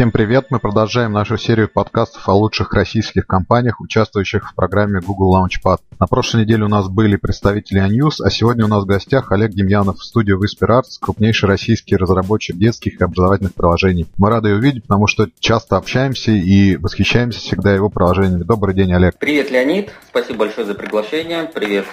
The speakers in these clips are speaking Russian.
Всем привет! Мы продолжаем нашу серию подкастов о лучших российских компаниях, участвующих в программе Google Launchpad. На прошлой неделе у нас были представители iNews, а сегодня у нас в гостях Олег Демьянов в студии Whisper Arts, крупнейший российский разработчик детских и образовательных приложений. Мы рады его видеть, потому что часто общаемся и восхищаемся всегда его приложениями. Добрый день, Олег. Привет, Леонид. Спасибо большое за приглашение. Привет,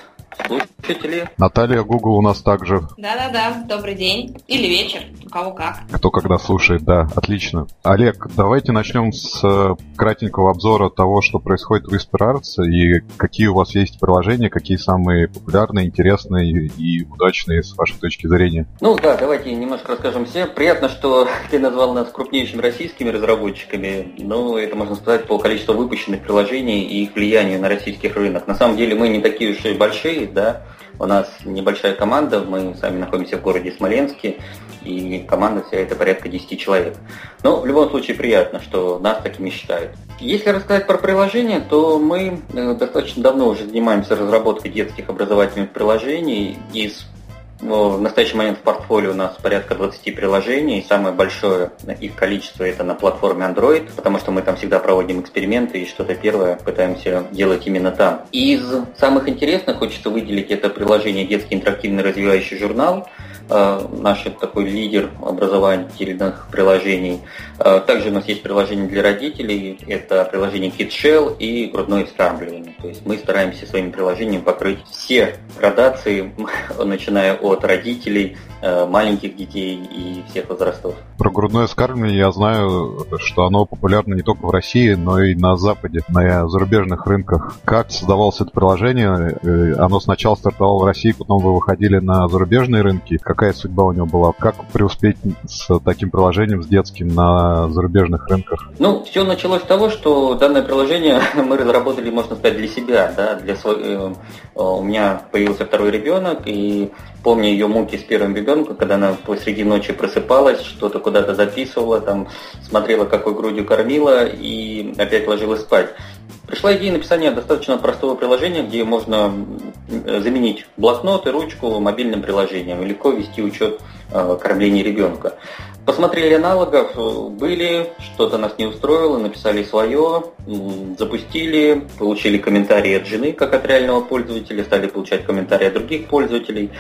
слушатели. Наталья Google у нас также. Да-да-да, добрый день. Или вечер, у кого как. Кто когда слушает, да, отлично. Олег, давайте начнем с э, кратенького обзора того, что происходит в Whisper Arts и какие у вас есть приложения, какие самые популярные, интересные и удачные с вашей точки зрения. Ну да, давайте немножко расскажем все. Приятно, что ты назвал нас крупнейшими российскими разработчиками. Ну, это можно сказать по количеству выпущенных приложений и их влиянию на российский рынок. На самом деле мы не такие уж и большие, да. У нас небольшая команда, мы сами находимся в городе Смоленске, и команда вся это порядка 10 человек. Но в любом случае приятно, что нас такими считают. Если рассказать про приложение, то мы э, достаточно давно уже занимаемся разработкой детских образовательных приложений из ну, в настоящий момент в портфолио у нас порядка 20 приложений. Самое большое их количество это на платформе Android, потому что мы там всегда проводим эксперименты и что-то первое пытаемся делать именно там. Из самых интересных хочется выделить это приложение «Детский интерактивный развивающий журнал», наш такой лидер образовательных приложений. Э, также у нас есть приложение для родителей, это приложение KidShell и грудное вскармливание. То есть мы стараемся своими приложениями покрыть все градации, начиная от родителей, э, маленьких детей и всех возрастов. Про грудное вскармливание я знаю, что оно популярно не только в России, но и на Западе, на зарубежных рынках. Как создавалось это приложение? Оно сначала стартовало в России, потом вы выходили на зарубежные рынки. Как какая судьба у него была? Как преуспеть с таким приложением, с детским, на зарубежных рынках? Ну, все началось с того, что данное приложение мы разработали, можно сказать, для себя. Да, для свой... Э, у меня появился второй ребенок, и помню ее муки с первым ребенком, когда она посреди ночи просыпалась, что-то куда-то записывала, там смотрела, какой грудью кормила, и опять ложилась спать. Пришла идея написания достаточно простого приложения, где можно заменить блокнот и ручку мобильным приложением легко вести учет э, кормления ребенка. Посмотрели аналогов, были, что-то нас не устроило, написали свое, запустили, получили комментарии от жены, как от реального пользователя, стали получать комментарии от других пользователей,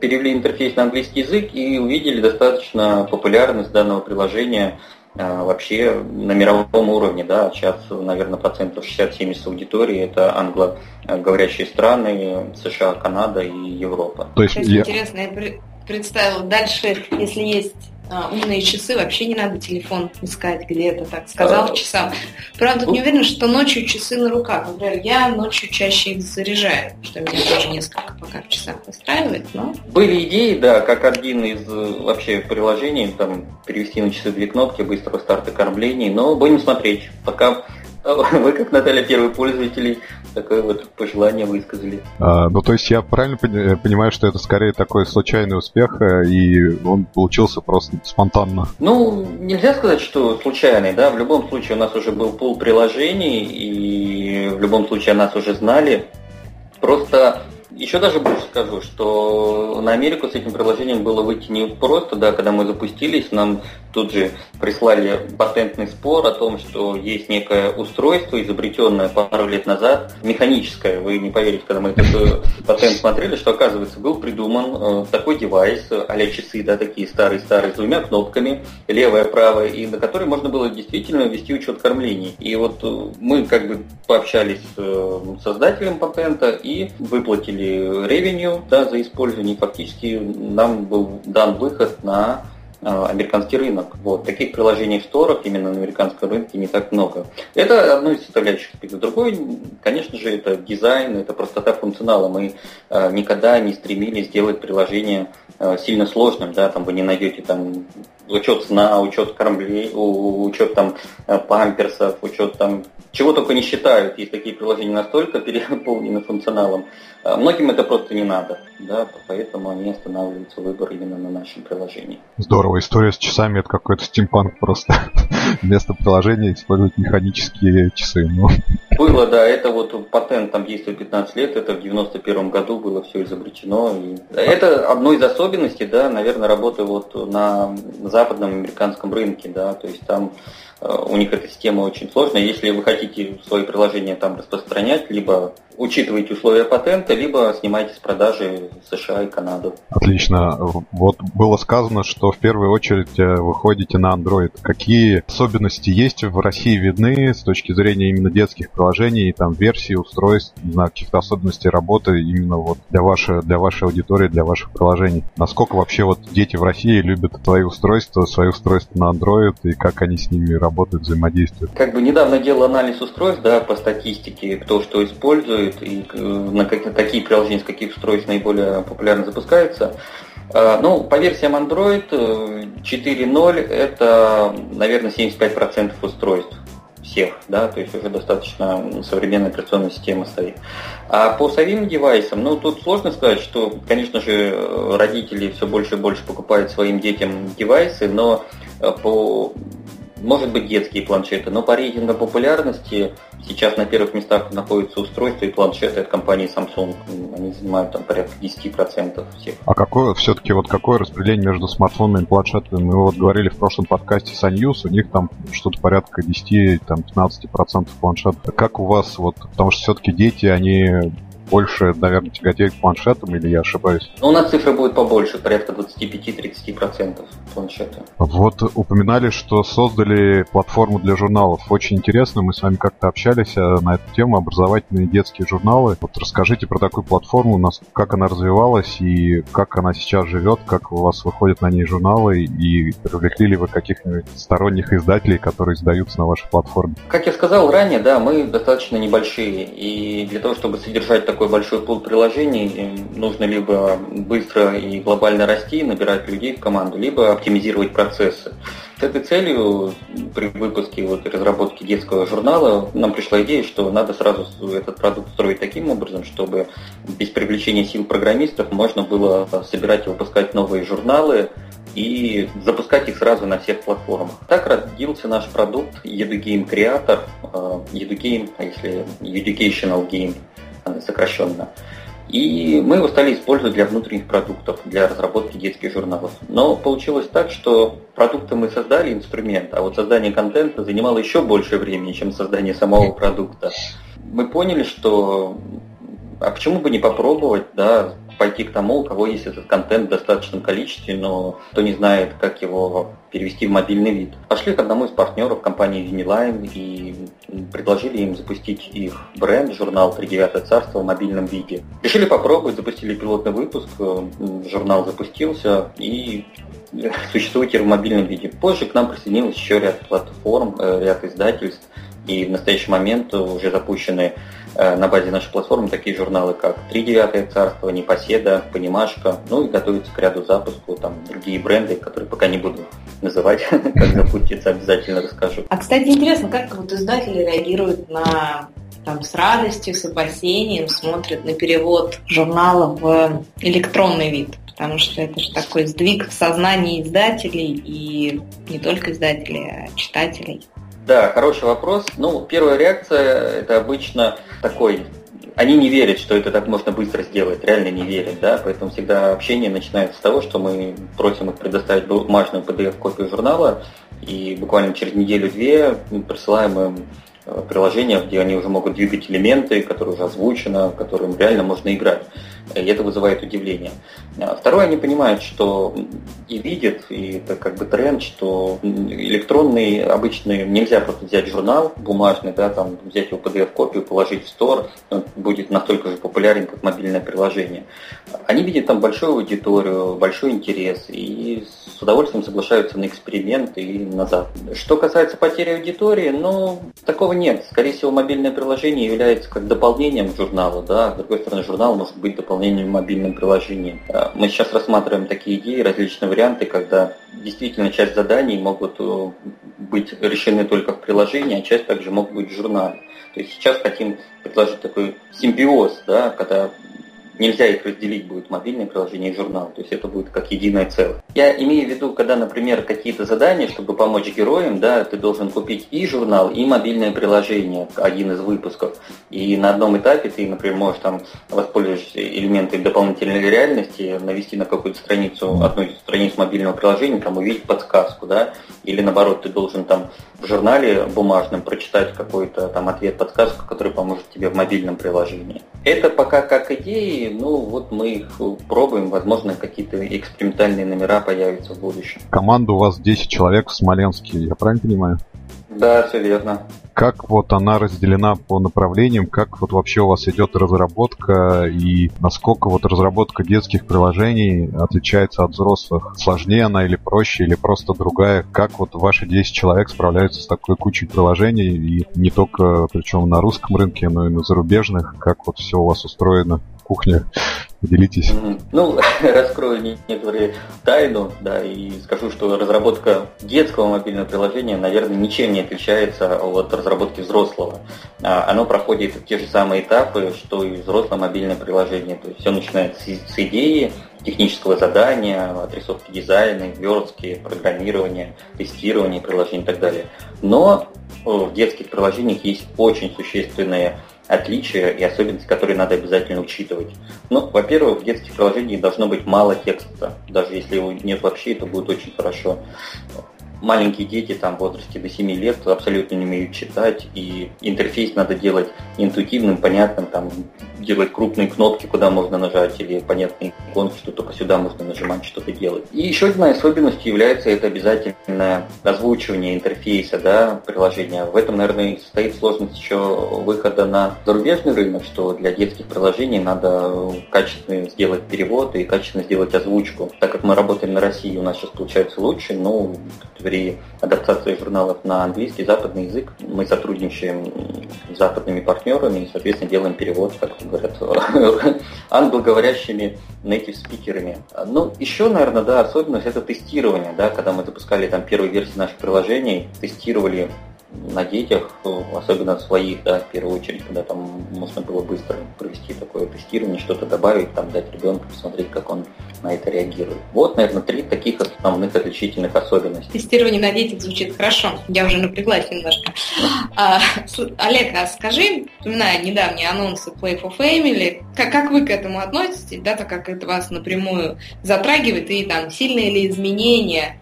перевели интерфейс на английский язык и увидели достаточно популярность данного приложения – вообще на мировом уровне, да, сейчас, наверное, процентов 60-70 аудитории это англоговорящие страны, США, Канада и Европа. То есть, я... интересно, я представила, дальше, если есть а, умные часы, вообще не надо телефон искать где-то, так сказал а, часам. Правда, не уверена, что ночью часы на руках. Например, я ночью чаще их заряжаю, что меня тоже несколько пока в часах устраивает, но... Были идеи, да, как один из э, вообще приложений, там, перевести на часы две кнопки, быстрого старта кормлений, но будем смотреть. Пока вы, как Наталья, первый пользователь, такое вот пожелание высказали. А, ну, то есть я правильно э, понимаю, что это скорее такой случайный успех, э, и он получился просто спонтанно? Ну, нельзя сказать, что случайный, да. В любом случае у нас уже был пул приложений, и в любом случае о нас уже знали. Просто еще даже больше скажу, что на Америку с этим приложением было выйти не просто, да, когда мы запустились, нам тут же прислали патентный спор о том, что есть некое устройство, изобретенное пару лет назад, механическое, вы не поверите, когда мы этот патент смотрели, что оказывается был придуман э, такой девайс, а часы, да, такие старые-старые, с двумя кнопками, левая, правая, и на который можно было действительно вести учет кормлений. И вот э, мы как бы пообщались с э, создателем патента и выплатили или ревеню да, за использование, фактически нам был дан выход на а, американский рынок. Вот. Таких приложений в сторах именно на американском рынке не так много. Это одно из составляющих аспектов. Другой, конечно же, это дизайн, это простота функционала. Мы э, никогда не стремились сделать приложение э, сильно сложным. Да? Там вы не найдете там учет сна, учет кормлей, учет там памперсов, учет там чего только не считают. Есть такие приложения настолько переполнены функционалом, А многим это просто не надо, да, поэтому они останавливаются выбор именно на нашем приложении. Здорово, история с часами это какой-то стимпанк просто. Вместо приложения использовать механические часы. Ну. Было, да, это вот патент там действует 15 лет, это в 91 году было все изобретено. И это одно из особенностей, да, наверное, работы вот на западном американском рынке, да, то есть там у них эта система очень сложная. Если вы хотите свои приложения там распространять, либо учитывайте условия патента, либо снимайте с продажи США и Канаду. Отлично. Вот было сказано, что в первую очередь э, вы ходите на Android. Какие особенности есть в России видны с точки зрения именно детских приложений, там версий, устройств, каких-то особенностей работы именно вот для вашей, для вашей аудитории, для ваших приложений? Насколько вообще вот дети в России любят свои устройства, свои устройства на Android и как они с ними работают, взаимодействуют? Как бы недавно делал анализ устройств, да, по статистике, кто что использует, и э, на какие приложения с каких устройств наиболее популярно запускаются. А, ну, по версиям Android 4.0 э, это, наверное, 75% устройств всех, да, то есть уже достаточно современная операционная система стоит. А по самим девайсам, ну, тут сложно сказать, что, конечно же, родители все больше и больше покупают своим детям девайсы, но э, по может быть детские планшеты, но по рейтингам популярности сейчас на первых местах находятся устройства и планшеты от компании Samsung. Они занимают там порядка 10% всех. А какое все-таки вот какое распределение между смартфонами и планшетами? Мы вот говорили в прошлом подкасте с Unnews, у них там что-то порядка 10-15% планшетов. Как у вас вот, потому что все-таки дети, они больше, наверное, тяготеет к планшетам, или я ошибаюсь? Ну, у нас цифра будет побольше, порядка 25-30% планшета. Вот упоминали, что создали платформу для журналов. Очень интересно, мы с вами как-то общались э, на эту тему, образовательные детские журналы. Вот расскажите про такую платформу, как она развивалась и как она сейчас живет, как у вас выходят на ней журналы и привлекли ли вы каких-нибудь сторонних издателей, которые издаются на вашей платформе? Как я сказал ранее, да, мы достаточно небольшие, и для того, чтобы содержать такой такой большой пул приложений, нужно либо быстро и глобально расти, набирать людей в команду, либо оптимизировать процессы. С этой целью при выпуске вот, разработки детского журнала нам пришла идея, что надо сразу этот продукт строить таким образом, чтобы без привлечения сил программистов можно было собирать и выпускать новые журналы, и запускать их сразу на всех платформах. Так родился наш продукт EduGame Creator, э, EduGame, а если Educational Game сокращенно. И мы его стали использовать для внутренних продуктов, для разработки детских журналов. Но получилось так, что продукты мы создали, инструмент, а вот создание контента занимало еще больше времени, чем создание самого продукта. Мы поняли, что а почему бы не попробовать, да, пойти к тому, у кого есть этот контент в достаточном количестве, но кто не знает, как его перевести в мобильный вид. Пошли к одному из партнеров компании Uniline и предложили им запустить их бренд, журнал «Тридевятое царство» в мобильном виде. Решили попробовать, запустили пилотный выпуск, журнал запустился и существует теперь в мобильном виде. Позже к нам присоединилось еще ряд платформ, э, ряд издательств, и в настоящий момент уже запущены Э, на базе нашей платформы такие журналы, как «Три девятое царство», «Непоседа», «Понимашка», ну и готовятся к ряду запуску, там другие бренды, которые пока не буду называть, как запустится, обязательно расскажу. А, кстати, интересно, как вот издатели реагируют на там с радостью, с опасением смотрят на перевод журнала в электронный вид потому что это же такой сдвиг в сознании издателей и не только издателей, а читателей. Да, хороший вопрос. Ну, первая реакция это обычно такой они не верят, что это так можно быстро сделать, реально не верят, да, поэтому всегда общение начинается с того, что мы просим их предоставить бумажную PDF-копию журнала, и буквально через неделю-две присылаем им приложения, где они уже могут двигать элементы, которые уже озвучено, которым реально можно играть. И это вызывает удивление. А второе, они понимают, что и видят, и это как бы тренд, что электронный, обычный, нельзя просто взять журнал бумажный, да, там, взять его PDF-копию, положить в стор, будет настолько же популярен, как мобильное приложение. Они видят там большую аудиторию, большой интерес, и с удовольствием соглашаются на эксперимент и назад. Что касается потери аудитории, ну, такого такого нет. Скорее всего, мобильное приложение является как дополнением к журналу, да, с другой стороны, журнал может быть дополнением мобильным приложением. А, мы сейчас рассматриваем такие идеи, различные варианты, когда действительно часть заданий могут э, быть решены только в приложении, а часть также могут быть в журнале. То есть сейчас хотим предложить такой симбиоз, да, когда нельзя их разделить будет мобильное приложение и журнал, то есть это будет как единое целое. Я имею в виду, когда, например, какие-то задания, чтобы помочь героям, да, ты должен купить и журнал, и мобильное приложение, один из выпусков. И на одном этапе ты, например, можешь там воспользоваться элементами дополнительной реальности, навести на какую-то страницу, одну страницу мобильного приложения, там увидеть подсказку, да, или наоборот, ты должен там в журнале бумажном прочитать какой-то там ответ, подсказку, который поможет тебе в мобильном приложении. Это пока как идеи, ну вот мы их пробуем, возможно, какие-то экспериментальные номера появятся в будущем. Команда у вас 10 человек в Смоленске, я правильно понимаю? Да, все верно. Как вот она разделена по направлениям, как вот вообще у вас идет разработка и насколько вот разработка детских приложений отличается от взрослых? Сложнее она или проще, или просто другая? Как вот ваши 10 человек справляются с такой кучей приложений и не только причем на русском рынке, но и на зарубежных? Как вот все у вас устроено? Кухня. Поделитесь. Ну, раскрою некоторые тайну, да, и скажу, что разработка детского мобильного приложения, наверное, ничем не отличается от разработки взрослого. А, оно проходит те же самые этапы, что и взрослое мобильное приложение. То есть все начинается с идеи, технического задания, отрисовки дизайна, верстки, программирования, тестирования приложений и так далее. Но в детских приложениях есть очень существенные отличия и особенности, которые надо обязательно учитывать. Ну, во-первых, в детских приложениях должно быть мало текста. Даже если его нет вообще, это будет очень хорошо маленькие дети там в возрасте до 7 лет абсолютно не умеют читать, и интерфейс надо делать интуитивным, понятным, там, делать крупные кнопки, куда можно нажать, или понятные иконки, что только сюда можно нажимать, что-то делать. И еще одна особенность является это обязательное озвучивание интерфейса да, приложения. В этом, наверное, состоит сложность еще выхода на зарубежный рынок, что для детских приложений надо качественно сделать перевод и качественно сделать озвучку. Так как мы работаем на России, у нас сейчас получается лучше, но при адаптации журналов на английский, западный язык. Мы сотрудничаем с западными партнерами и, соответственно, делаем перевод, как говорят, англоговорящими native спикерами. Ну, еще, наверное, да, особенность это тестирование, да, когда мы запускали там первые версии наших приложений, тестировали на детях, особенно своих, да, в первую очередь, когда там можно было быстро провести такое тестирование, что-то добавить, там дать ребенку посмотреть, как он на это реагирует. Вот, наверное, три таких основных отличительных особенностей. Тестирование на детях звучит хорошо. Я уже напряглась немножко. А, Олег, а скажи, вспоминая недавние анонсы Play for Family, как, как вы к этому относитесь, да, так как это вас напрямую затрагивает, и там сильные ли изменения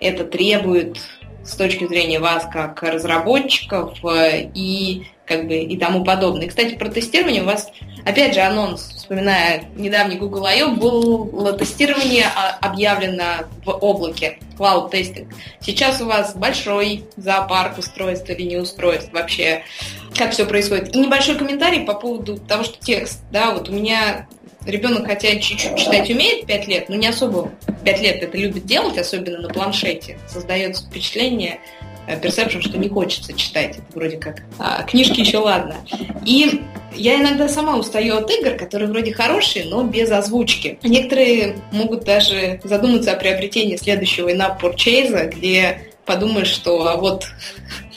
это требует с точки зрения вас как разработчиков э, и как бы и тому подобное. Кстати, про тестирование у вас, опять же, анонс, вспоминая недавний Google I.O., было тестирование а, объявлено в облаке, cloud testing. Сейчас у вас большой зоопарк устройств или не устройств вообще, как все происходит. И небольшой комментарий по поводу того, что текст, да, вот у меня ребенок хотя чуть-чуть читать умеет 5 лет, но не особо 5 лет это любит делать, особенно на планшете. Создается впечатление, персепшн, что не хочется читать. Это вроде как а, книжки еще ладно. И я иногда сама устаю от игр, которые вроде хорошие, но без озвучки. Некоторые могут даже задуматься о приобретении следующего purchase, где подумаешь, что а вот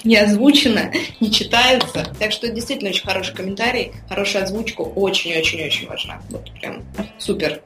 не озвучено, не читается. Так что действительно очень хороший комментарий, хорошая озвучка очень-очень-очень важна. Вот прям супер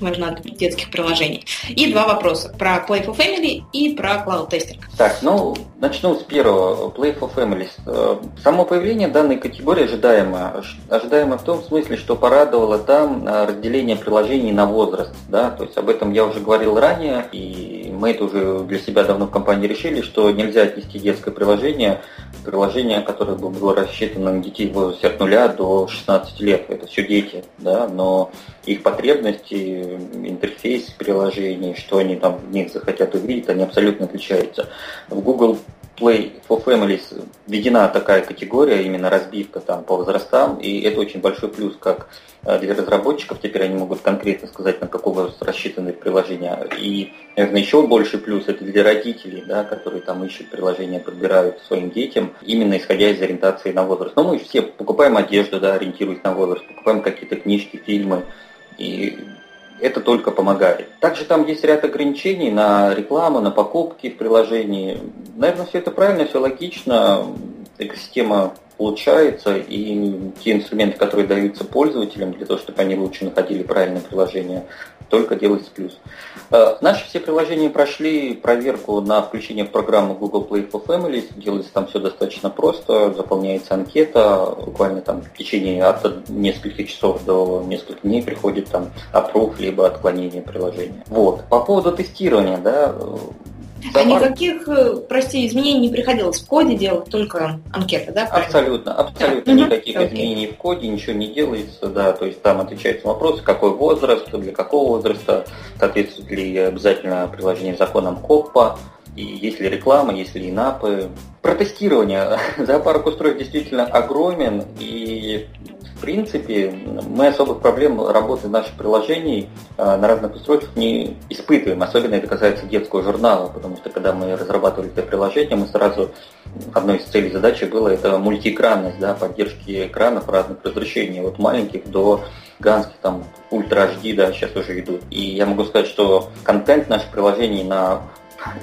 важна для детских приложений. И два вопроса про Play for Family и про Cloud Testing. Так, ну, начну с первого. Play for Family. Э, само появление данной категории ожидаемо. Ожидаемо в том смысле, что порадовало там э, разделение приложений на возраст. Да? То есть об этом я уже говорил ранее, и мы это уже для себя давно в компании решили, что нельзя отнести детское приложение, приложение, которое бы было рассчитано на детей в возрасте от 0 до 16 лет. Это все дети, да, но их потребности, интерфейс приложений, что они там в них захотят увидеть, они абсолютно отличаются. В Google Play for Families введена такая категория, именно разбивка там по возрастам, и это очень большой плюс как э, для разработчиков, теперь они могут конкретно сказать, на возраст рассчитаны приложения. И, наверное, еще больший плюс это для родителей, да, которые там ищут приложения, подбирают своим детям, именно исходя из ориентации на возраст. Но мы все покупаем одежду, да, ориентируясь на возраст, покупаем какие-то книжки, фильмы, и это только помогает. Также там есть ряд ограничений на рекламу, на покупки в приложении. Наверное, все это правильно, все логично. Экосистема улучшается, и те инструменты, которые даются пользователям для того, чтобы они лучше находили правильное приложение, только делается плюс. Э, наши все приложения прошли проверку на включение в программу Google Play for Families. Делается там все достаточно просто. Заполняется анкета. Буквально там в течение от нескольких часов до нескольких дней приходит там approve либо отклонение приложения. Вот. По поводу тестирования, да, а никаких, э, прости, изменений не приходилось в коде делать, только анкета, да? Правильно? Абсолютно, абсолютно да. никаких okay. изменений в коде, ничего не делается, да, то есть там отвечается вопрос, какой возраст, для какого возраста, соответствует ли обязательно приложение законам КОПа, и есть ли реклама, есть ли инапы. Про тестирование. Зоопарк устройств действительно огромен, и в принципе, мы особых проблем работы наших приложений э, на разных устройствах не испытываем. Особенно это касается детского журнала, потому что когда мы разрабатывали это приложение, мы сразу одной из целей задачи было это мультиэкранность, да, поддержки экранов разных разрешений, от маленьких до гигантских, там, Ультра HD, да, сейчас уже идут. И я могу сказать, что контент наших приложений на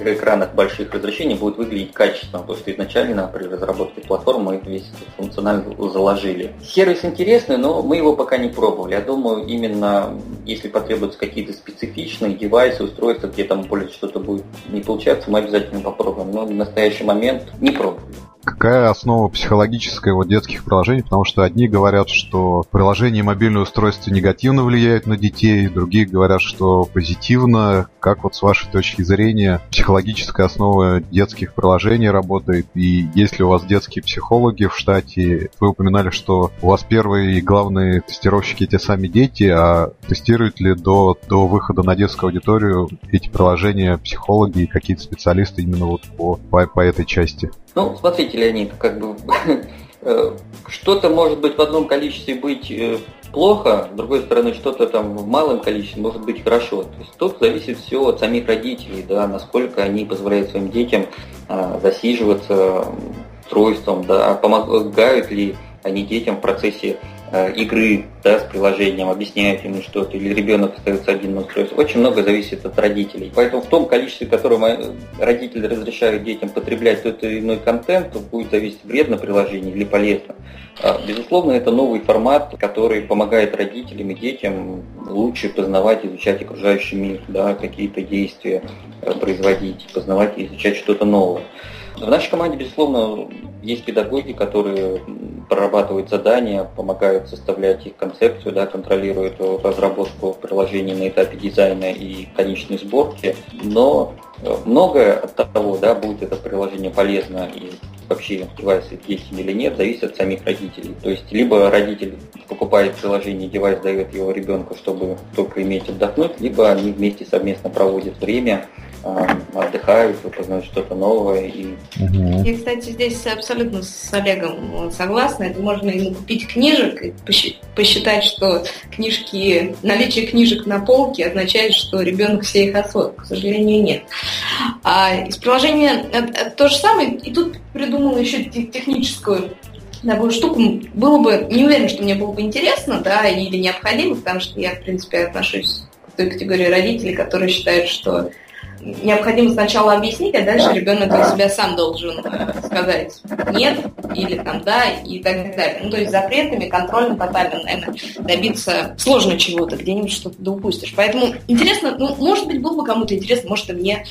экранах больших разрешений будет выглядеть качественно, потому что изначально при разработке платформы мы весь функционал заложили. Сервис интересный, но мы его пока не пробовали. Я думаю, именно если потребуются какие-то специфичные девайсы, устройства, где там более что-то будет не получаться, мы обязательно попробуем. Но в настоящий момент не пробовали какая основа психологическая вот детских приложений, потому что одни говорят, что приложение и мобильное устройство негативно влияют на детей, другие говорят, что позитивно. Как вот с вашей точки зрения психологическая основа детских приложений работает? И есть ли у вас детские психологи в штате? Вы упоминали, что у вас первые и главные тестировщики те сами дети, а тестируют ли до, до выхода на детскую аудиторию эти приложения психологи и какие-то специалисты именно вот по, по, по этой части? Ну, смотрите, Леонид, как бы э, что-то может быть в одном количестве быть э, плохо, с другой стороны, что-то там в малом количестве может быть хорошо. То есть тут зависит все от самих родителей, да, насколько они позволяют своим детям а, засиживаться устройством, да, помогают ли они детям в процессе Э, игры да, с приложением, объясняют ему что-то, или ребенок остается один на устройстве. Очень много зависит от родителей. Поэтому в том количестве, которое родители разрешают детям потреблять тот или иной контент, будет зависеть вредно приложение или полезно. А, безусловно, это новый формат, который помогает родителям и детям лучше познавать, изучать окружающий мир, да, какие-то действия э, производить, познавать и изучать что-то новое. В нашей команде, безусловно, есть педагоги, которые прорабатывают задания, помогают составлять их концепцию, да, контролируют разработку приложений на этапе дизайна и конечной сборки. Но э, многое от того, да, будет это приложение полезно и вообще девайс есть или нет, зависит от самих родителей. То есть либо родитель покупает приложение, девайс дает его ребенку, чтобы только иметь отдохнуть, либо они вместе совместно проводят время, отдыхают, познают что-то новое. И... Я, кстати, здесь абсолютно с Олегом согласна. Это можно и накупить книжек, и посчитать, что книжки, наличие книжек на полке означает, что ребенок все их освоил. К сожалению, нет. А из приложения то же самое, и тут придумала еще техническую такую штуку было бы, не уверен, что мне было бы интересно, да, или необходимо, потому что я, в принципе, отношусь к той категории родителей, которые считают, что необходимо сначала объяснить, а дальше ребенок для себя сам должен сказать нет или там да и так далее. Ну, то есть запретами, контролем тотальным, наверное, добиться сложно чего-то, где-нибудь что-то да упустишь. Поэтому интересно, ну, может быть, было бы кому-то интересно, может, и мне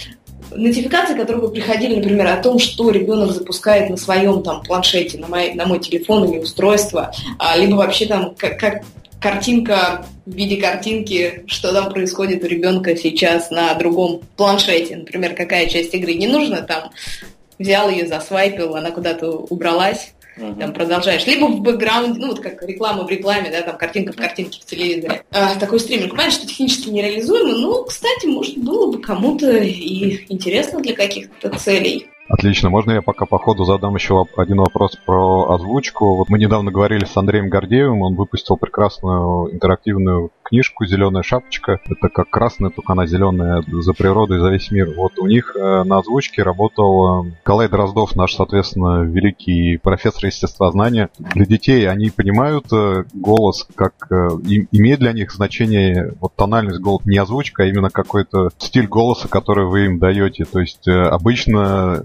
нотификации, которые бы приходили, например, о том, что ребенок запускает на своем там планшете, на мой, на мой телефон или устройство, а, либо вообще там как, как картинка в виде картинки, что там происходит у ребенка сейчас на другом планшете. Например, какая часть игры не нужна, там взял ее, засвайпил, она куда-то убралась, uh-huh. там продолжаешь. Либо в бэкграунде, ну вот как реклама в рекламе, да, там картинка в картинке в телевизоре. А, такой стриминг. Понимаешь, что технически нереализуемо, но, кстати, может, было бы кому-то и интересно для каких-то целей. Отлично. Можно я пока по ходу задам еще один вопрос про озвучку? Вот мы недавно говорили с Андреем Гордеевым, он выпустил прекрасную интерактивную книжку «Зеленая шапочка». Это как красная, только она зеленая за природой, за весь мир. Вот у них э, на озвучке работал э, Калай Дроздов, наш, соответственно, великий профессор естествознания. Для детей они понимают э, голос, как имеет для них значение вот тональность голоса, не озвучка, а именно какой-то стиль голоса, который вы им даете. То есть обычно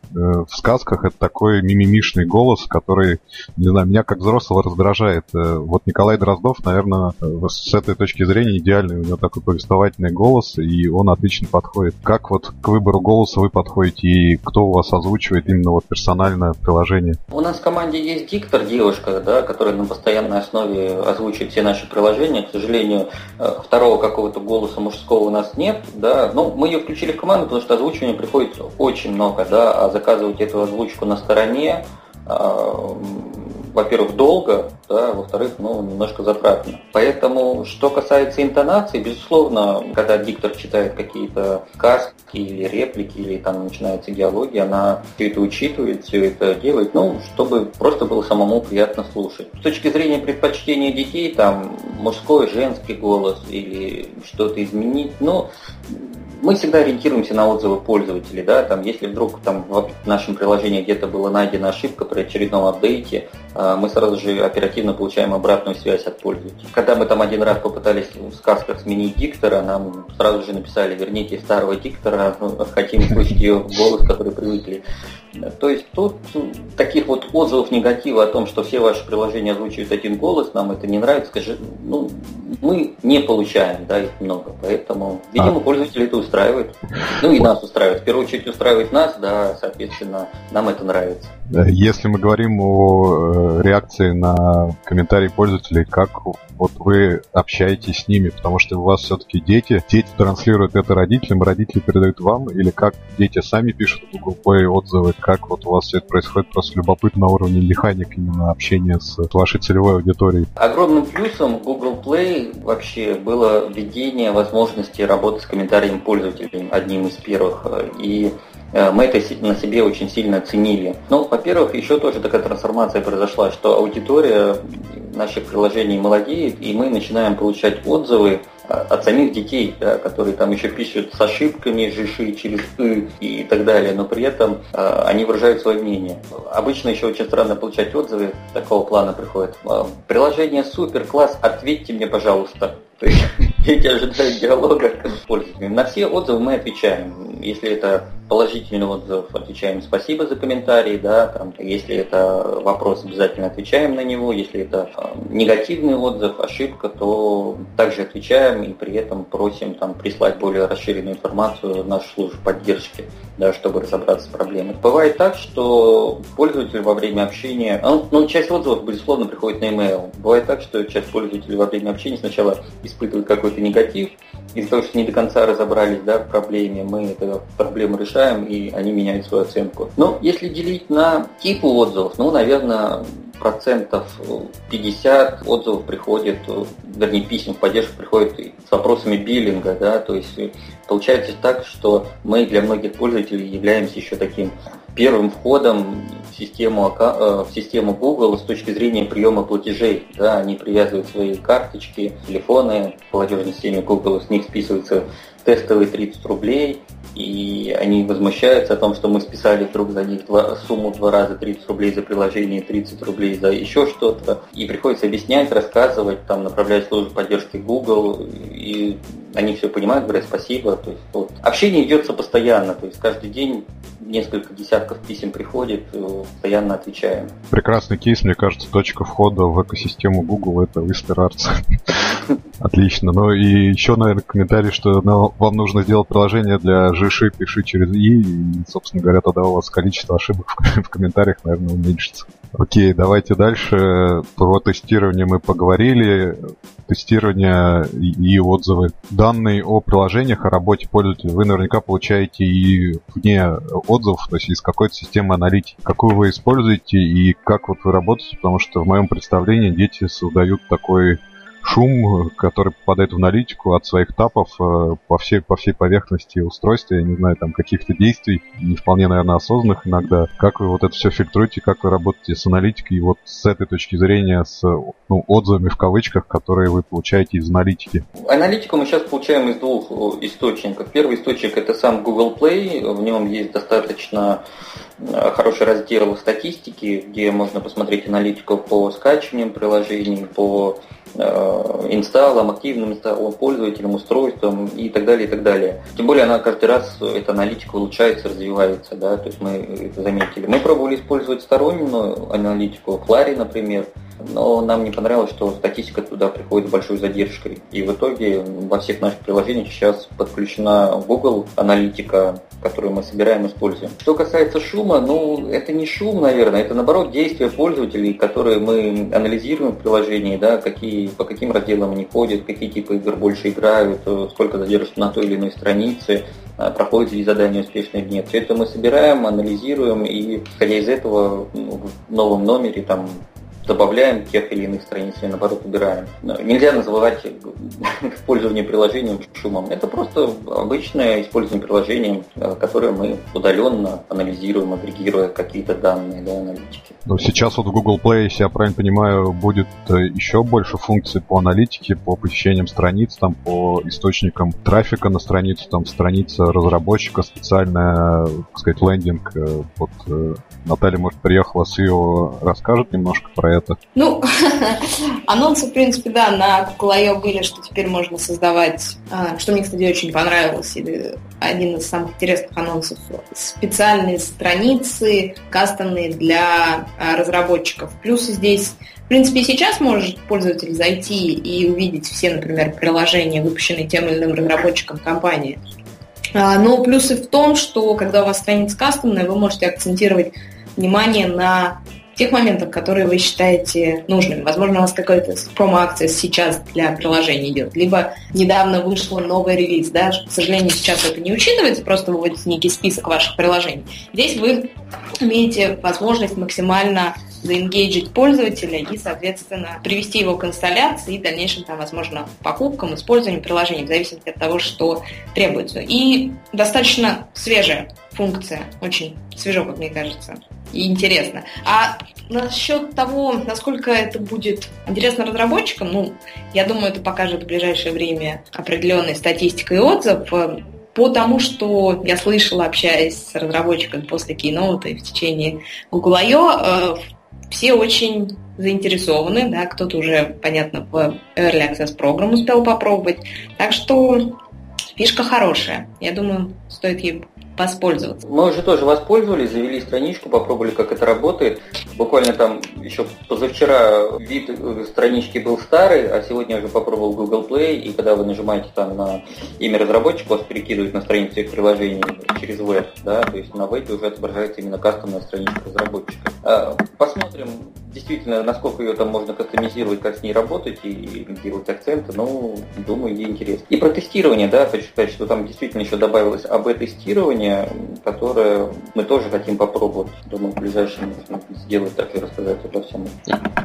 в сказках это такой мимимишный голос, который, не знаю, меня как взрослого раздражает. Вот Николай Дроздов, наверное, с этой точки зрения идеальный. У него такой повествовательный голос, и он отлично подходит. Как вот к выбору голоса вы подходите, и кто у вас озвучивает именно вот персональное приложение? У нас в команде есть диктор, девушка, да, которая на постоянной основе озвучивает все наши приложения. К сожалению, второго какого-то голоса мужского у нас нет, да, но мы ее включили в команду, потому что озвучивание приходит очень много, да, а заказывать эту озвучку на стороне, а, во-первых, долго, да, во-вторых, ну, немножко затратно. Поэтому, что касается интонации, безусловно, когда диктор читает какие-то сказки или реплики, или там начинается диалоги, она все это учитывает, все это делает, ну, чтобы просто было самому приятно слушать. С точки зрения предпочтения детей, там, мужской, женский голос или что-то изменить, ну, мы всегда ориентируемся на отзывы пользователей, да, там, если вдруг там в нашем приложении где-то была найдена ошибка при очередном апдейте, а, мы сразу же оперативно получаем обратную связь от пользователей. Когда мы там один раз попытались в сказках сменить диктора, нам сразу же написали, верните старого диктора, ну, хотим слышать ее голос, который привыкли. То есть тут таких вот отзывов негатива о том, что все ваши приложения озвучивают один голос, нам это не нравится, скажи, ну, мы не получаем, да, их много, поэтому, видимо, а. пользователи это устраивает. Ну и нас устраивает. В первую очередь устраивает нас, да, соответственно, нам это нравится. Если мы говорим о э, реакции на комментарии пользователей, как вот вы общаетесь с ними, потому что у вас все-таки дети, дети транслируют это родителям, родители передают вам, или как дети сами пишут в Google Play отзывы, как вот у вас все это происходит, просто любопытно на уровне механик именно общения с вашей целевой аудиторией. Огромным плюсом Google Play вообще было введение возможности работы с комментариями пользователей одним из первых. И мы это на себе очень сильно ценили. Ну, во-первых, еще тоже такая трансформация произошла, что аудитория наших приложений молодеет, и мы начинаем получать отзывы от самих детей, да, которые там еще пишут с ошибками, жиши через «ы» и так далее, но при этом э, они выражают свое мнение. Обычно еще очень странно получать отзывы такого плана приходят. Приложение супер, класс, ответьте мне, пожалуйста. То есть дети ожидают диалога с пользователями. На все отзывы мы отвечаем. Если это положительный отзыв, отвечаем спасибо за комментарий, да, там, если это вопрос, обязательно отвечаем на него, если это э, негативный отзыв, ошибка, то также отвечаем и при этом просим там, прислать более расширенную информацию в нашу службу поддержки, да, чтобы разобраться с проблемой. Бывает так, что пользователь во время общения, ну, ну часть отзывов, безусловно, приходит на email. Бывает так, что часть пользователей во время общения сначала испытывает какой-то негатив, из-за того, что не до конца разобрались да, в проблеме, мы эту проблему решаем, и они меняют свою оценку. Но если делить на типы отзывов, ну, наверное, процентов 50 отзывов приходит, вернее, писем в поддержку приходит с вопросами биллинга, да, то есть получается так, что мы для многих пользователей являемся еще таким первым входом в систему, э, в систему Google с точки зрения приема платежей. Да, они привязывают свои карточки, телефоны, платежной системе Google с них списываются тестовые 30 рублей, и они возмущаются о том, что мы списали вдруг за них два, сумму два раза 30 рублей за приложение, 30 рублей за еще что-то. И приходится объяснять, рассказывать, там, направлять службу поддержки Google, и они все понимают, говорят спасибо. То есть, вот. Общение идется постоянно, то есть каждый день несколько десятков писем приходит, э, постоянно отвечаем. Прекрасный кейс, мне кажется, точка входа в экосистему Google это Whisper Arts. Отлично. Ну и еще, наверное, комментарий, что ну, вам нужно сделать приложение для Жиши, пиши через И, и, собственно говоря, тогда у вас количество ошибок в комментариях, наверное, уменьшится. Окей, давайте дальше. Про тестирование мы поговорили. Тестирование и отзывы. Данные о приложениях, о работе пользователя вы наверняка получаете и вне отзывов, то есть из какой-то системы аналитики. Какую вы используете и как вот вы работаете, потому что в моем представлении дети создают такой шум, который попадает в аналитику от своих тапов э, по всей, по всей поверхности устройства, я не знаю, там каких-то действий, не вполне, наверное, осознанных иногда. Как вы вот это все фильтруете, как вы работаете с аналитикой, и вот с этой точки зрения, с ну, отзывами в кавычках, которые вы получаете из аналитики? Аналитику мы сейчас получаем из двух э, источников. Первый источник это сам Google Play, в нем есть достаточно э, хороший раздел статистики, где можно посмотреть аналитику по скачиваниям приложений, по инсталлом, активным инсталлом, пользователем, устройством и так далее, и так далее. Тем более она каждый раз, эта аналитика улучшается, развивается, да, то есть мы это заметили. Мы пробовали использовать стороннюю аналитику, Flurry, например, но нам не понравилось, что статистика туда приходит с большой задержкой. И в итоге во всех наших приложениях сейчас подключена Google аналитика, которую мы собираем и используем. Что касается шума, ну, это не шум, наверное, это наоборот действия пользователей, которые мы анализируем в приложении, да, какие, по каким разделам они ходят, какие типы игр больше играют, сколько задерживаются на той или иной странице, а, проходит ли задание успешно или нет. Все это мы собираем, анализируем и, исходя из этого, ну, в новом номере там добавляем тех или иных страниц или наоборот убираем. Нельзя называть пользование приложением шумом. Это просто обычное использование приложения, э, которое мы удаленно анализируем, агрегируя какие-то данные да, аналитики. Но сейчас вот в Google Play, если я правильно понимаю, будет э, еще больше функций по аналитике, по посещениям страниц, там, по источникам трафика на страницу, там страница разработчика, специальная, так сказать, лендинг. Э, вот Наталья, может, приехала с ее, расскажет немножко про это? Ну, анонсы, в принципе, да, на I.O. были, что теперь можно создавать, а, что мне, кстати, очень понравилось, или один из самых интересных анонсов, специальные страницы, кастомные для а, разработчиков. Плюс здесь в принципе, сейчас может пользователь зайти и увидеть все, например, приложения, выпущенные тем или иным разработчиком компании. А, но плюсы в том, что когда у вас страница кастомная, вы можете акцентировать внимание на тех моментах, которые вы считаете нужными. Возможно, у вас какая-то промо-акция сейчас для приложения идет, либо недавно вышел новый релиз, да, к сожалению, сейчас это не учитывается, просто выводится некий список ваших приложений. Здесь вы имеете возможность максимально заингейджить пользователя и, соответственно, привести его к инсталляции и дальнейшим, там, возможно, покупкам, использованию приложения, в зависимости от того, что требуется. И достаточно свежая функция, очень свежо, как мне кажется, интересно. А насчет того, насколько это будет интересно разработчикам, ну, я думаю, это покажет в ближайшее время определенная статистика и отзыв. Потому что я слышала, общаясь с разработчиками после Keynote и в течение Google I.O., э, все очень заинтересованы, да, кто-то уже, понятно, в Early Access программу успел попробовать. Так что фишка хорошая. Я думаю, стоит ей воспользоваться. Мы уже тоже воспользовались, завели страничку, попробовали, как это работает. Буквально там еще позавчера вид странички был старый, а сегодня я уже попробовал Google Play, и когда вы нажимаете там на имя разработчика, вас перекидывает на страницу их приложений через веб, да, то есть на вебе уже отображается именно кастомная страничка разработчика. А, посмотрим, действительно, насколько ее там можно кастомизировать, как с ней работать и делать акценты, ну, думаю, ей интересно. И про тестирование, да, хочу сказать, что там действительно еще добавилось АБ-тестирование, которое мы тоже хотим попробовать. Думаю, в ближайшем сделать так и рассказать обо всем.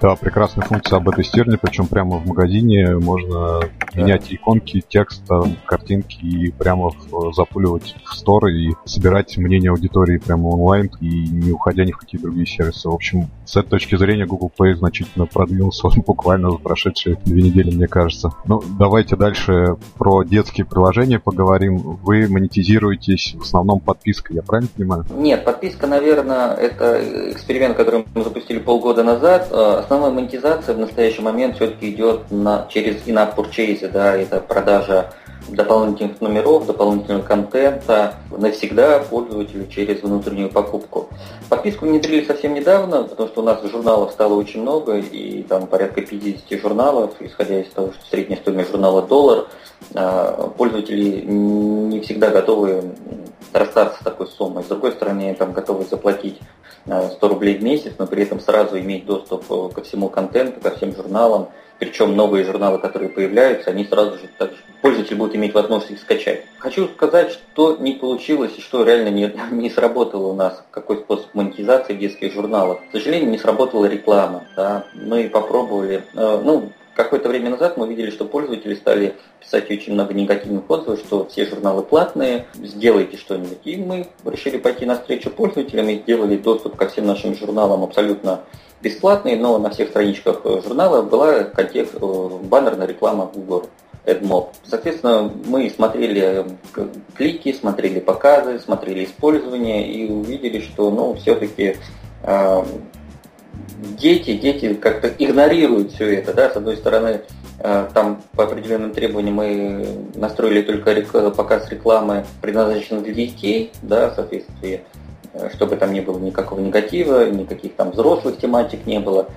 Да, прекрасная функция АБ-тестирования, причем прямо в магазине можно да. менять иконки, текст, картинки и прямо запуливать в стор и собирать мнение аудитории прямо онлайн и не уходя ни в какие другие сервисы. В общем, с этой точки зрения Google Play значительно продвинулся буквально за прошедшие две недели, мне кажется. Ну, давайте дальше про детские приложения поговорим. Вы монетизируетесь в основном подпиской, я правильно понимаю? Нет, подписка, наверное, это эксперимент, который мы запустили полгода назад. Э, основная монетизация в настоящий момент все-таки идет на, через in-app purchase, да, это продажа дополнительных номеров, дополнительного контента навсегда пользователю через внутреннюю покупку. Подписку внедрили совсем недавно, потому что у нас журналов стало очень много, и там порядка 50 журналов, исходя из того, что средняя стоимость журнала доллар, а, пользователи не всегда готовы расстаться с такой суммой. С другой стороны, там готовы заплатить 100 а, рублей в месяц, но при этом сразу иметь доступ ко всему контенту, ко всем журналам, причем новые журналы, которые появляются, они сразу же так, пользователь будет иметь возможность их скачать. Хочу сказать, что не получилось и что реально не, не сработало у нас, какой способ монетизации детских журналов. К сожалению, не сработала реклама. Да? Мы попробовали, э, ну, какое-то время назад мы видели, что пользователи стали писать очень много негативных отзывов, что все журналы платные, сделайте что-нибудь. И мы решили пойти навстречу пользователям и сделали доступ ко всем нашим журналам абсолютно бесплатный, но на всех страничках э, журнала была контекст, э, баннерная реклама Google AdMob. Соответственно, мы смотрели э, клики, смотрели показы, смотрели использование и увидели, что ну, все-таки дети, дети как-то игнорируют все это. Да? С одной стороны, Э, там по определенным требованиям мы настроили только показ рекламы, предназначенной для детей, да, в соответствии, э, чтобы там не было никакого негатива, никаких там взрослых тематик не было.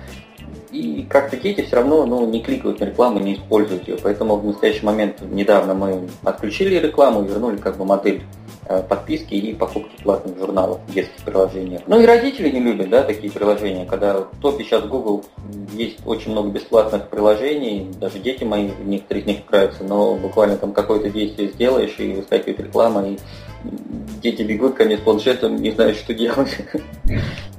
И как-то дети все равно ну, не кликают на рекламу, не используют ее. Поэтому в настоящий момент недавно мы отключили рекламу, вернули как бы модель Э, подписки и покупки платных журналов детских приложениях. Ну и родители не любят да, такие приложения, когда в топе сейчас Google есть очень много бесплатных приложений, даже дети мои, некоторые из них нравятся, но буквально там какое-то действие сделаешь и выскакивает реклама, и дети бегут ко мне с планшетом, не знают, что делать.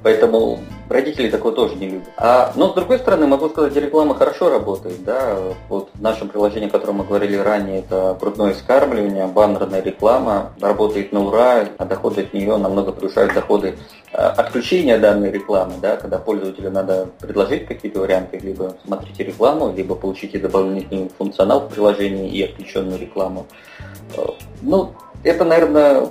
Поэтому родители такого тоже не любят. А, но с другой стороны, могу сказать, реклама хорошо работает. Да? Вот в нашем приложении, о котором мы говорили ранее, это грудное скармливание, баннерная реклама, работает на ура, а доходы от нее намного превышают доходы а, отключения данной рекламы, да, когда пользователю надо предложить какие-то варианты, либо смотрите рекламу, либо получите дополнительный функционал в приложении и отключенную рекламу. Э, ну, это, наверное,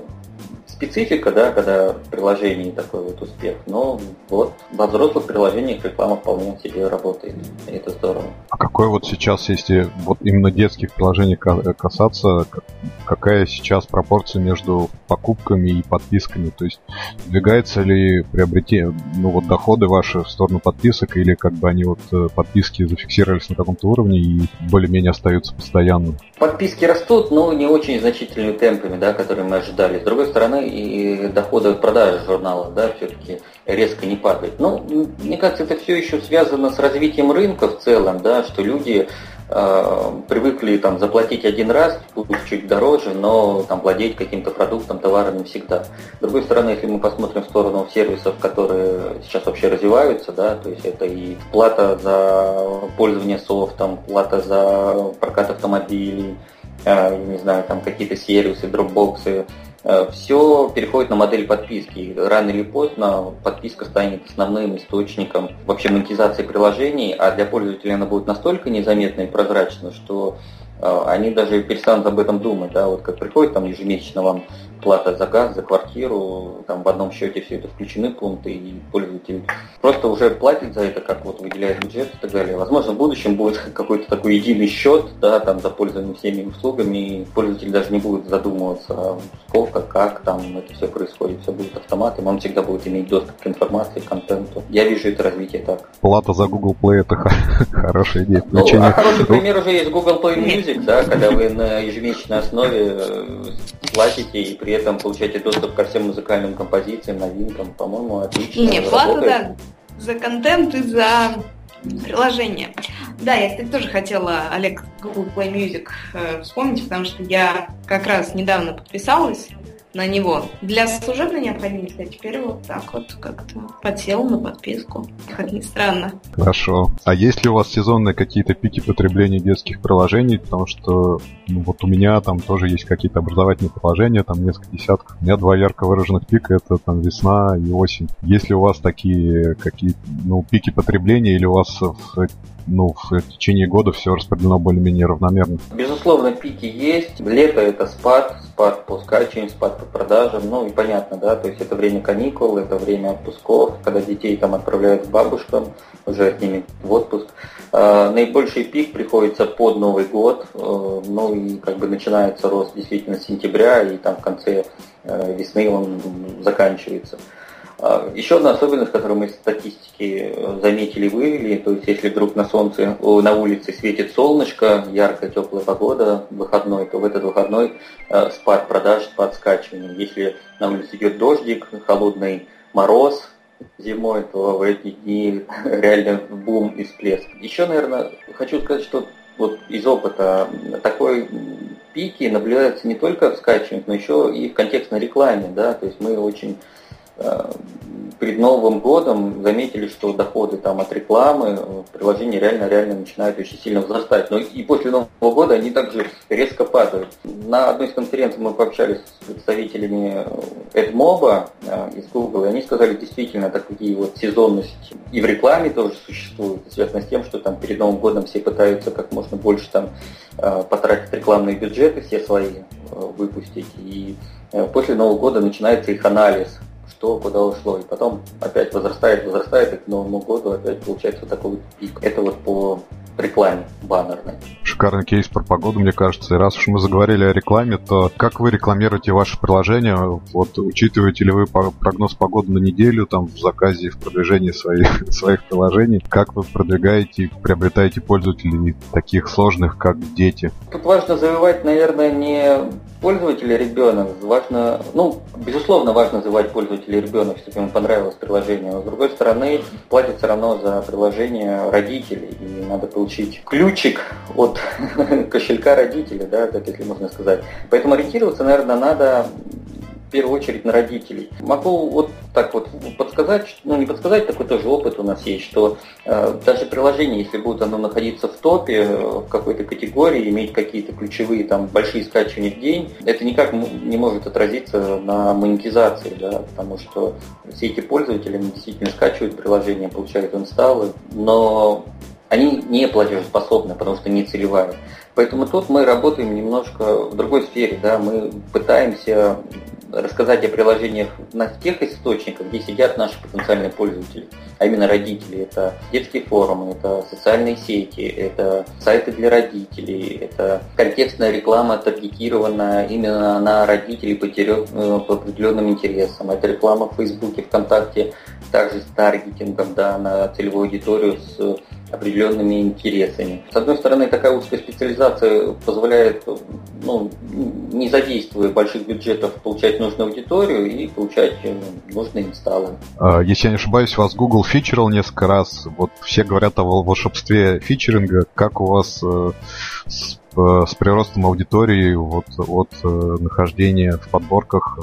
специфика, да, когда в приложении такой вот успех. Но вот во взрослых приложениях реклама вполне себе работает. И это здорово. А какой вот сейчас, если вот именно детских приложений касаться, какая сейчас пропорция между покупками и подписками? То есть двигается ли приобретение, ну вот доходы ваши в сторону подписок, или как бы они вот э, подписки зафиксировались на каком-то уровне и более-менее остаются постоянно? Подписки растут, но не очень значительными темпами, да, которые мы ожидали. С другой стороны, и доходы от продажи журнала, да, все-таки резко не падают. Ну, мне кажется, это все еще связано с развитием рынка в целом, да, что люди э, привыкли там заплатить один раз, пусть чуть дороже, но там владеть каким-то продуктом, товаром всегда. С другой стороны, если мы посмотрим в сторону сервисов, которые сейчас вообще развиваются, да, то есть это и плата за пользование софтом, плата за прокат автомобилей, э, не знаю, там какие-то сервисы, дропбоксы, все переходит на модель подписки. Рано или поздно подписка станет основным источником вообще монетизации приложений, а для пользователя она будет настолько незаметна и прозрачна, что э, они даже перестанут об этом думать. Да? Вот как приходит там ежемесячно вам плата за газ, за квартиру, там в одном счете все это включены пункты, и пользователь просто уже платит за это, как вот выделяет бюджет и так далее. Возможно, в будущем будет какой-то такой единый счет, да, там за пользование всеми услугами, и пользователь даже не будет задумываться, а сколько, как там это все происходит, все будет автоматом, он всегда будет иметь доступ к информации, к контенту. Я вижу это развитие так. Плата за Google Play это хорошая идея. Ну, а хороший пример уже есть Google Play Music, да, когда вы на ежемесячной основе э, платите и при при этом получаете доступ ко всем музыкальным композициям, новинкам, по-моему, отлично. Не, плата, да, за контент и за приложение. Да, я, кстати, тоже хотела, Олег, Google Play Music э, вспомнить, потому что я как раз недавно подписалась на него для служебной необходимости, а теперь вот так вот как-то подсел на подписку, как ни странно. Хорошо. А есть ли у вас сезонные какие-то пики потребления детских приложений? Потому что ну, вот у меня там тоже есть какие-то образовательные приложения, там несколько десятков. У меня два ярко выраженных пика, это там весна и осень. Есть ли у вас такие какие ну, пики потребления или у вас в ну, в течение года все распределено более-менее равномерно. Безусловно, пики есть. Лето это спад, спад по скачиванию, спад по продажам. Ну и понятно, да, то есть это время каникул, это время отпусков, когда детей там отправляют к бабушкам, уже от ними в отпуск. А, наибольший пик приходится под Новый год, э, ну и как бы начинается рост действительно с сентября, и там в конце э, весны он заканчивается. А, еще одна особенность, которую мы из статистики э, заметили и вывели, то есть если вдруг на солнце, на улице светит солнышко, яркая теплая погода, выходной, то в этот выходной э, спад продаж, спад скачивания. Если на улице идет дождик, холодный мороз зимой, то в эти дни реально бум и всплеск. Еще, наверное, хочу сказать, что вот из опыта такой пики наблюдаются не только в скачивании, но еще и в контекстной рекламе, да, то есть мы очень перед Новым годом заметили, что доходы там от рекламы в приложении реально, реально начинают очень сильно возрастать. Но и после Нового года они также резко падают. На одной из конференций мы пообщались с представителями AdMob э, из Google, и они сказали, действительно, такие вот сезонности и в рекламе тоже существуют, связано с тем, что там перед Новым годом все пытаются как можно больше там э, потратить рекламные бюджеты, все свои выпустить. И после Нового года начинается их анализ что куда ушло, и потом опять возрастает, возрастает, и к Новому году опять получается такой вот пик. Это вот по рекламе баннерной. Шикарный кейс про погоду, мне кажется. И раз уж мы заговорили о рекламе, то как вы рекламируете ваше приложение? Вот учитываете ли вы прогноз погоды на неделю там в заказе, в продвижении своих, своих приложений? Как вы продвигаете и приобретаете пользователей таких сложных, как дети? Тут важно завоевать, наверное, не пользователя ребенок. Важно, ну, безусловно, важно завоевать пользователя ребенок, чтобы ему понравилось приложение. Но с другой стороны, платят все равно за приложение родители. И надо получить ключик от кошелька родителя, да, так если можно сказать. Поэтому ориентироваться, наверное, надо в первую очередь на родителей. Могу вот так вот подсказать, ну не подсказать, такой тоже опыт у нас есть, что э, даже приложение, если будет оно находиться в топе э, в какой-то категории, иметь какие-то ключевые там большие скачивания в день, это никак не может отразиться на монетизации, да, потому что все эти пользователи действительно скачивают приложение, получают инсталлы, но они не платежеспособны, потому что не целевая. Поэтому тут мы работаем немножко в другой сфере, да, мы пытаемся рассказать о приложениях на тех источниках, где сидят наши потенциальные пользователи, а именно родители. Это детские форумы, это социальные сети, это сайты для родителей, это контекстная реклама, таргетированная именно на родителей по, э, по определенным интересам. Это реклама в Фейсбуке, ВКонтакте, также с таргетингом да, на целевую аудиторию с определенными интересами. С одной стороны, такая узкая специализация позволяет, ну, не задействуя больших бюджетов, получать нужную аудиторию и получать э, нужные инсталлы. А, если я не ошибаюсь, вас Google фичерил несколько раз. Вот все говорят о волшебстве фичеринга. Как у вас э, с, э, с приростом аудитории вот, от нахождения в подборках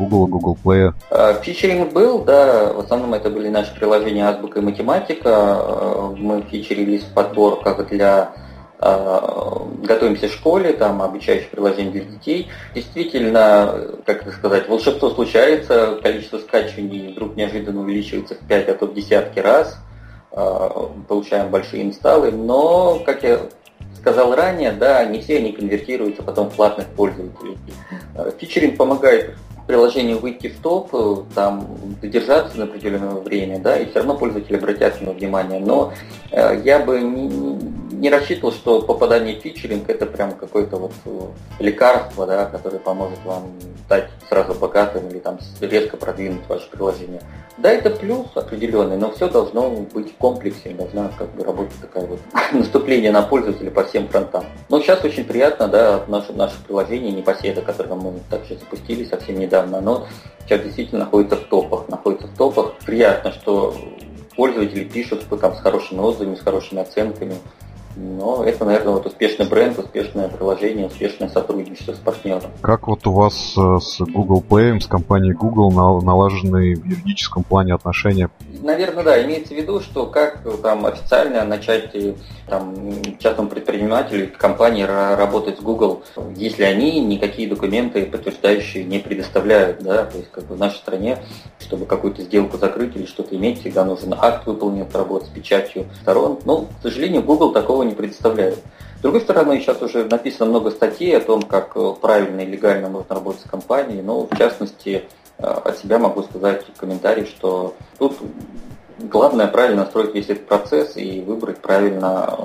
Google, Google Play? А, фичеринг был, да, в основном это были наши приложения Азбука и Математика. А, мы фичерились в подборках для а, готовимся в школе, там обучающих приложений для детей. Действительно, как это сказать, волшебство случается, количество скачиваний вдруг неожиданно увеличивается в 5, а то в десятки раз. Получаем большие инсталлы, но, как я сказал ранее, да, не все они конвертируются потом в платных пользователей. Фичеринг помогает приложению выйти в топ, э, там задержаться на определенное время, да, и все равно пользователи обратят на него внимание. Но э, я бы не, не рассчитывал, что попадание в фичеринг это прям какое-то вот э, лекарство, да, которое поможет вам стать сразу богатым или там резко продвинуть ваше приложение. Да, это плюс определенный, но все должно быть в комплексе, должна как бы работать такая вот наступление на пользователя по всем фронтам. Но сейчас очень приятно, да, наше, наше приложение Непоседа, которое мы также запустили совсем недавно, оно сейчас действительно находится в топах, находится в топах. Приятно, что пользователи пишут там, с хорошими отзывами, с хорошими оценками. Но это, наверное, вот успешный бренд, успешное приложение, успешное сотрудничество с партнером. Как вот у вас э, с Google Play, с компанией Google налажены в юридическом плане отношения? Наверное, да. Имеется в виду, что как там официально начать э, там, частному предпринимателю компании работать с Google, если они никакие документы подтверждающие не предоставляют, да, то есть как бы в нашей стране, чтобы какую-то сделку закрыть или что-то иметь, всегда нужен акт выполнен работы с печатью сторон. Но, к сожалению, Google такого не предоставляет. С другой стороны, сейчас уже написано много статей о том, как э, правильно и легально нужно работать с компанией, но в частности э, от себя могу сказать комментарий, что тут Главное правильно настроить весь этот процесс и выбрать правильно э,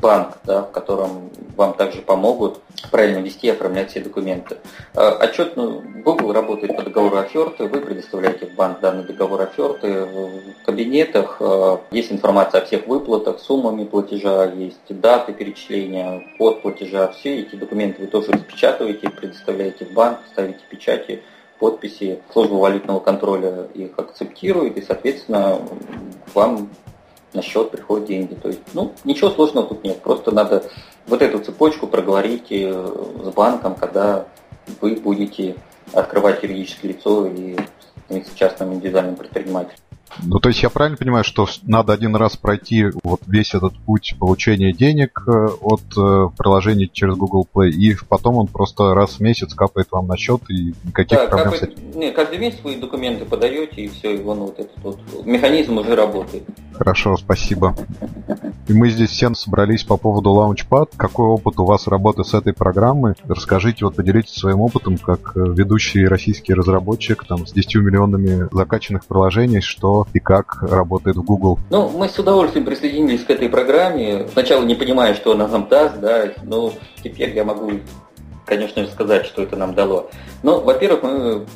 банк, да, в котором вам также помогут правильно вести и оформлять все документы. Э, отчет ну, Google работает по договору оферты, вы предоставляете в банк данный договор оферты. В кабинетах э, есть информация о всех выплатах, суммами платежа, есть даты перечисления, код платежа. Все эти документы вы тоже распечатываете, предоставляете в банк, ставите печати подписи, служба валютного контроля их акцептирует, и, соответственно, вам на счет приходят деньги. То есть, ну, ничего сложного тут нет. Просто надо вот эту цепочку проговорить э, с банком, когда вы будете открывать юридическое лицо или становиться частным индивидуальным предпринимателем. Ну, то есть я правильно понимаю, что надо один раз пройти вот весь этот путь получения денег э, от э, приложения через Google Play, и потом он просто раз в месяц капает вам на счет, и никаких да, проблем капает, с этим? Нет, каждый месяц вы документы подаете, и все, и вон вот этот вот механизм уже работает. Хорошо, спасибо. И мы здесь все собрались по поводу Launchpad. Какой опыт у вас работы с этой программой? Расскажите, вот поделитесь своим опытом, как э, ведущий российский разработчик там, с 10 миллионами закачанных приложений, что и как работает в Google. Ну, мы с удовольствием присоединились к этой программе. Сначала не понимая, что она нам даст, да, но теперь я могу конечно, сказать, что это нам дало. Ну, во-первых, мы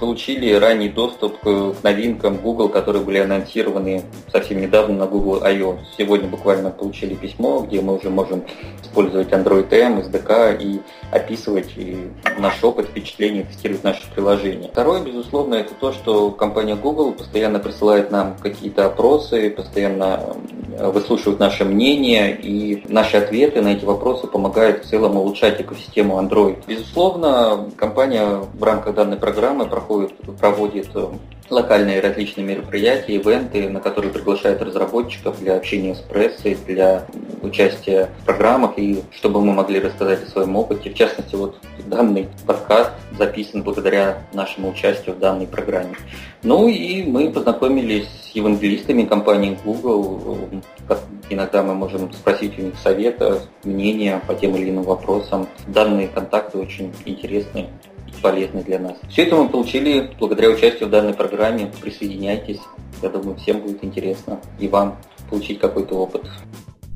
получили ранний доступ к новинкам Google, которые были анонсированы совсем недавно на Google I.O. Сегодня буквально получили письмо, где мы уже можем использовать Android M, SDK и описывать наш опыт, впечатления, тестировать наши приложения. Второе, безусловно, это то, что компания Google постоянно присылает нам какие-то опросы, постоянно выслушивают наше мнение, и наши ответы на эти вопросы помогают в целом улучшать экосистему Android. Безусловно, компания в рамках данной программы проходит, проводит э, локальные различные мероприятия, ивенты, на которые приглашают разработчиков для общения с прессой, для участия в программах и чтобы мы могли рассказать о своем опыте. В частности, вот данный подкаст записан благодаря нашему участию в данной программе. Ну и мы познакомились с евангелистами компании Google. Иногда мы можем спросить у них совета, мнения по тем или иным вопросам. Данные контакты очень интересные полезны для нас. Все это мы получили благодаря участию в данной программе. Присоединяйтесь. Я думаю, всем будет интересно и вам получить какой-то опыт.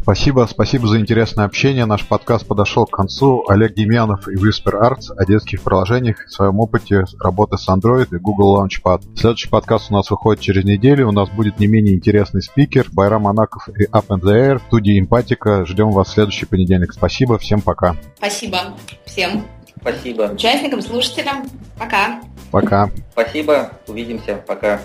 Спасибо, спасибо за интересное общение. Наш подкаст подошел к концу. Олег Демьянов и Whisper Arts о детских приложениях, своем опыте работы с Android и Google Launchpad. Следующий подкаст у нас выходит через неделю. У нас будет не менее интересный спикер Байрам Анаков и Up in the Air, студия Эмпатика. Ждем вас в следующий понедельник. Спасибо, всем пока. Спасибо всем. Спасибо. Участникам, слушателям. Пока. Пока. Спасибо. Увидимся. Пока.